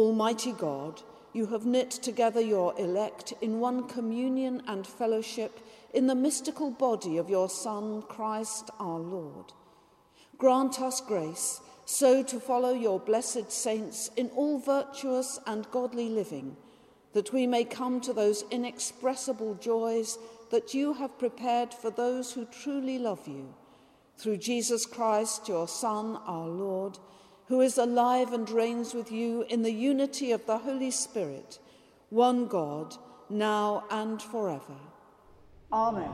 Almighty God, you have knit together your elect in one communion and fellowship in the mystical body of your Son, Christ our Lord. Grant us grace so to follow your blessed saints in all virtuous and godly living, that we may come to those inexpressible joys that you have prepared for those who truly love you. Through Jesus Christ, your Son, our Lord, who is alive and reigns with you in the unity of the Holy Spirit, one God, now and forever. Amen.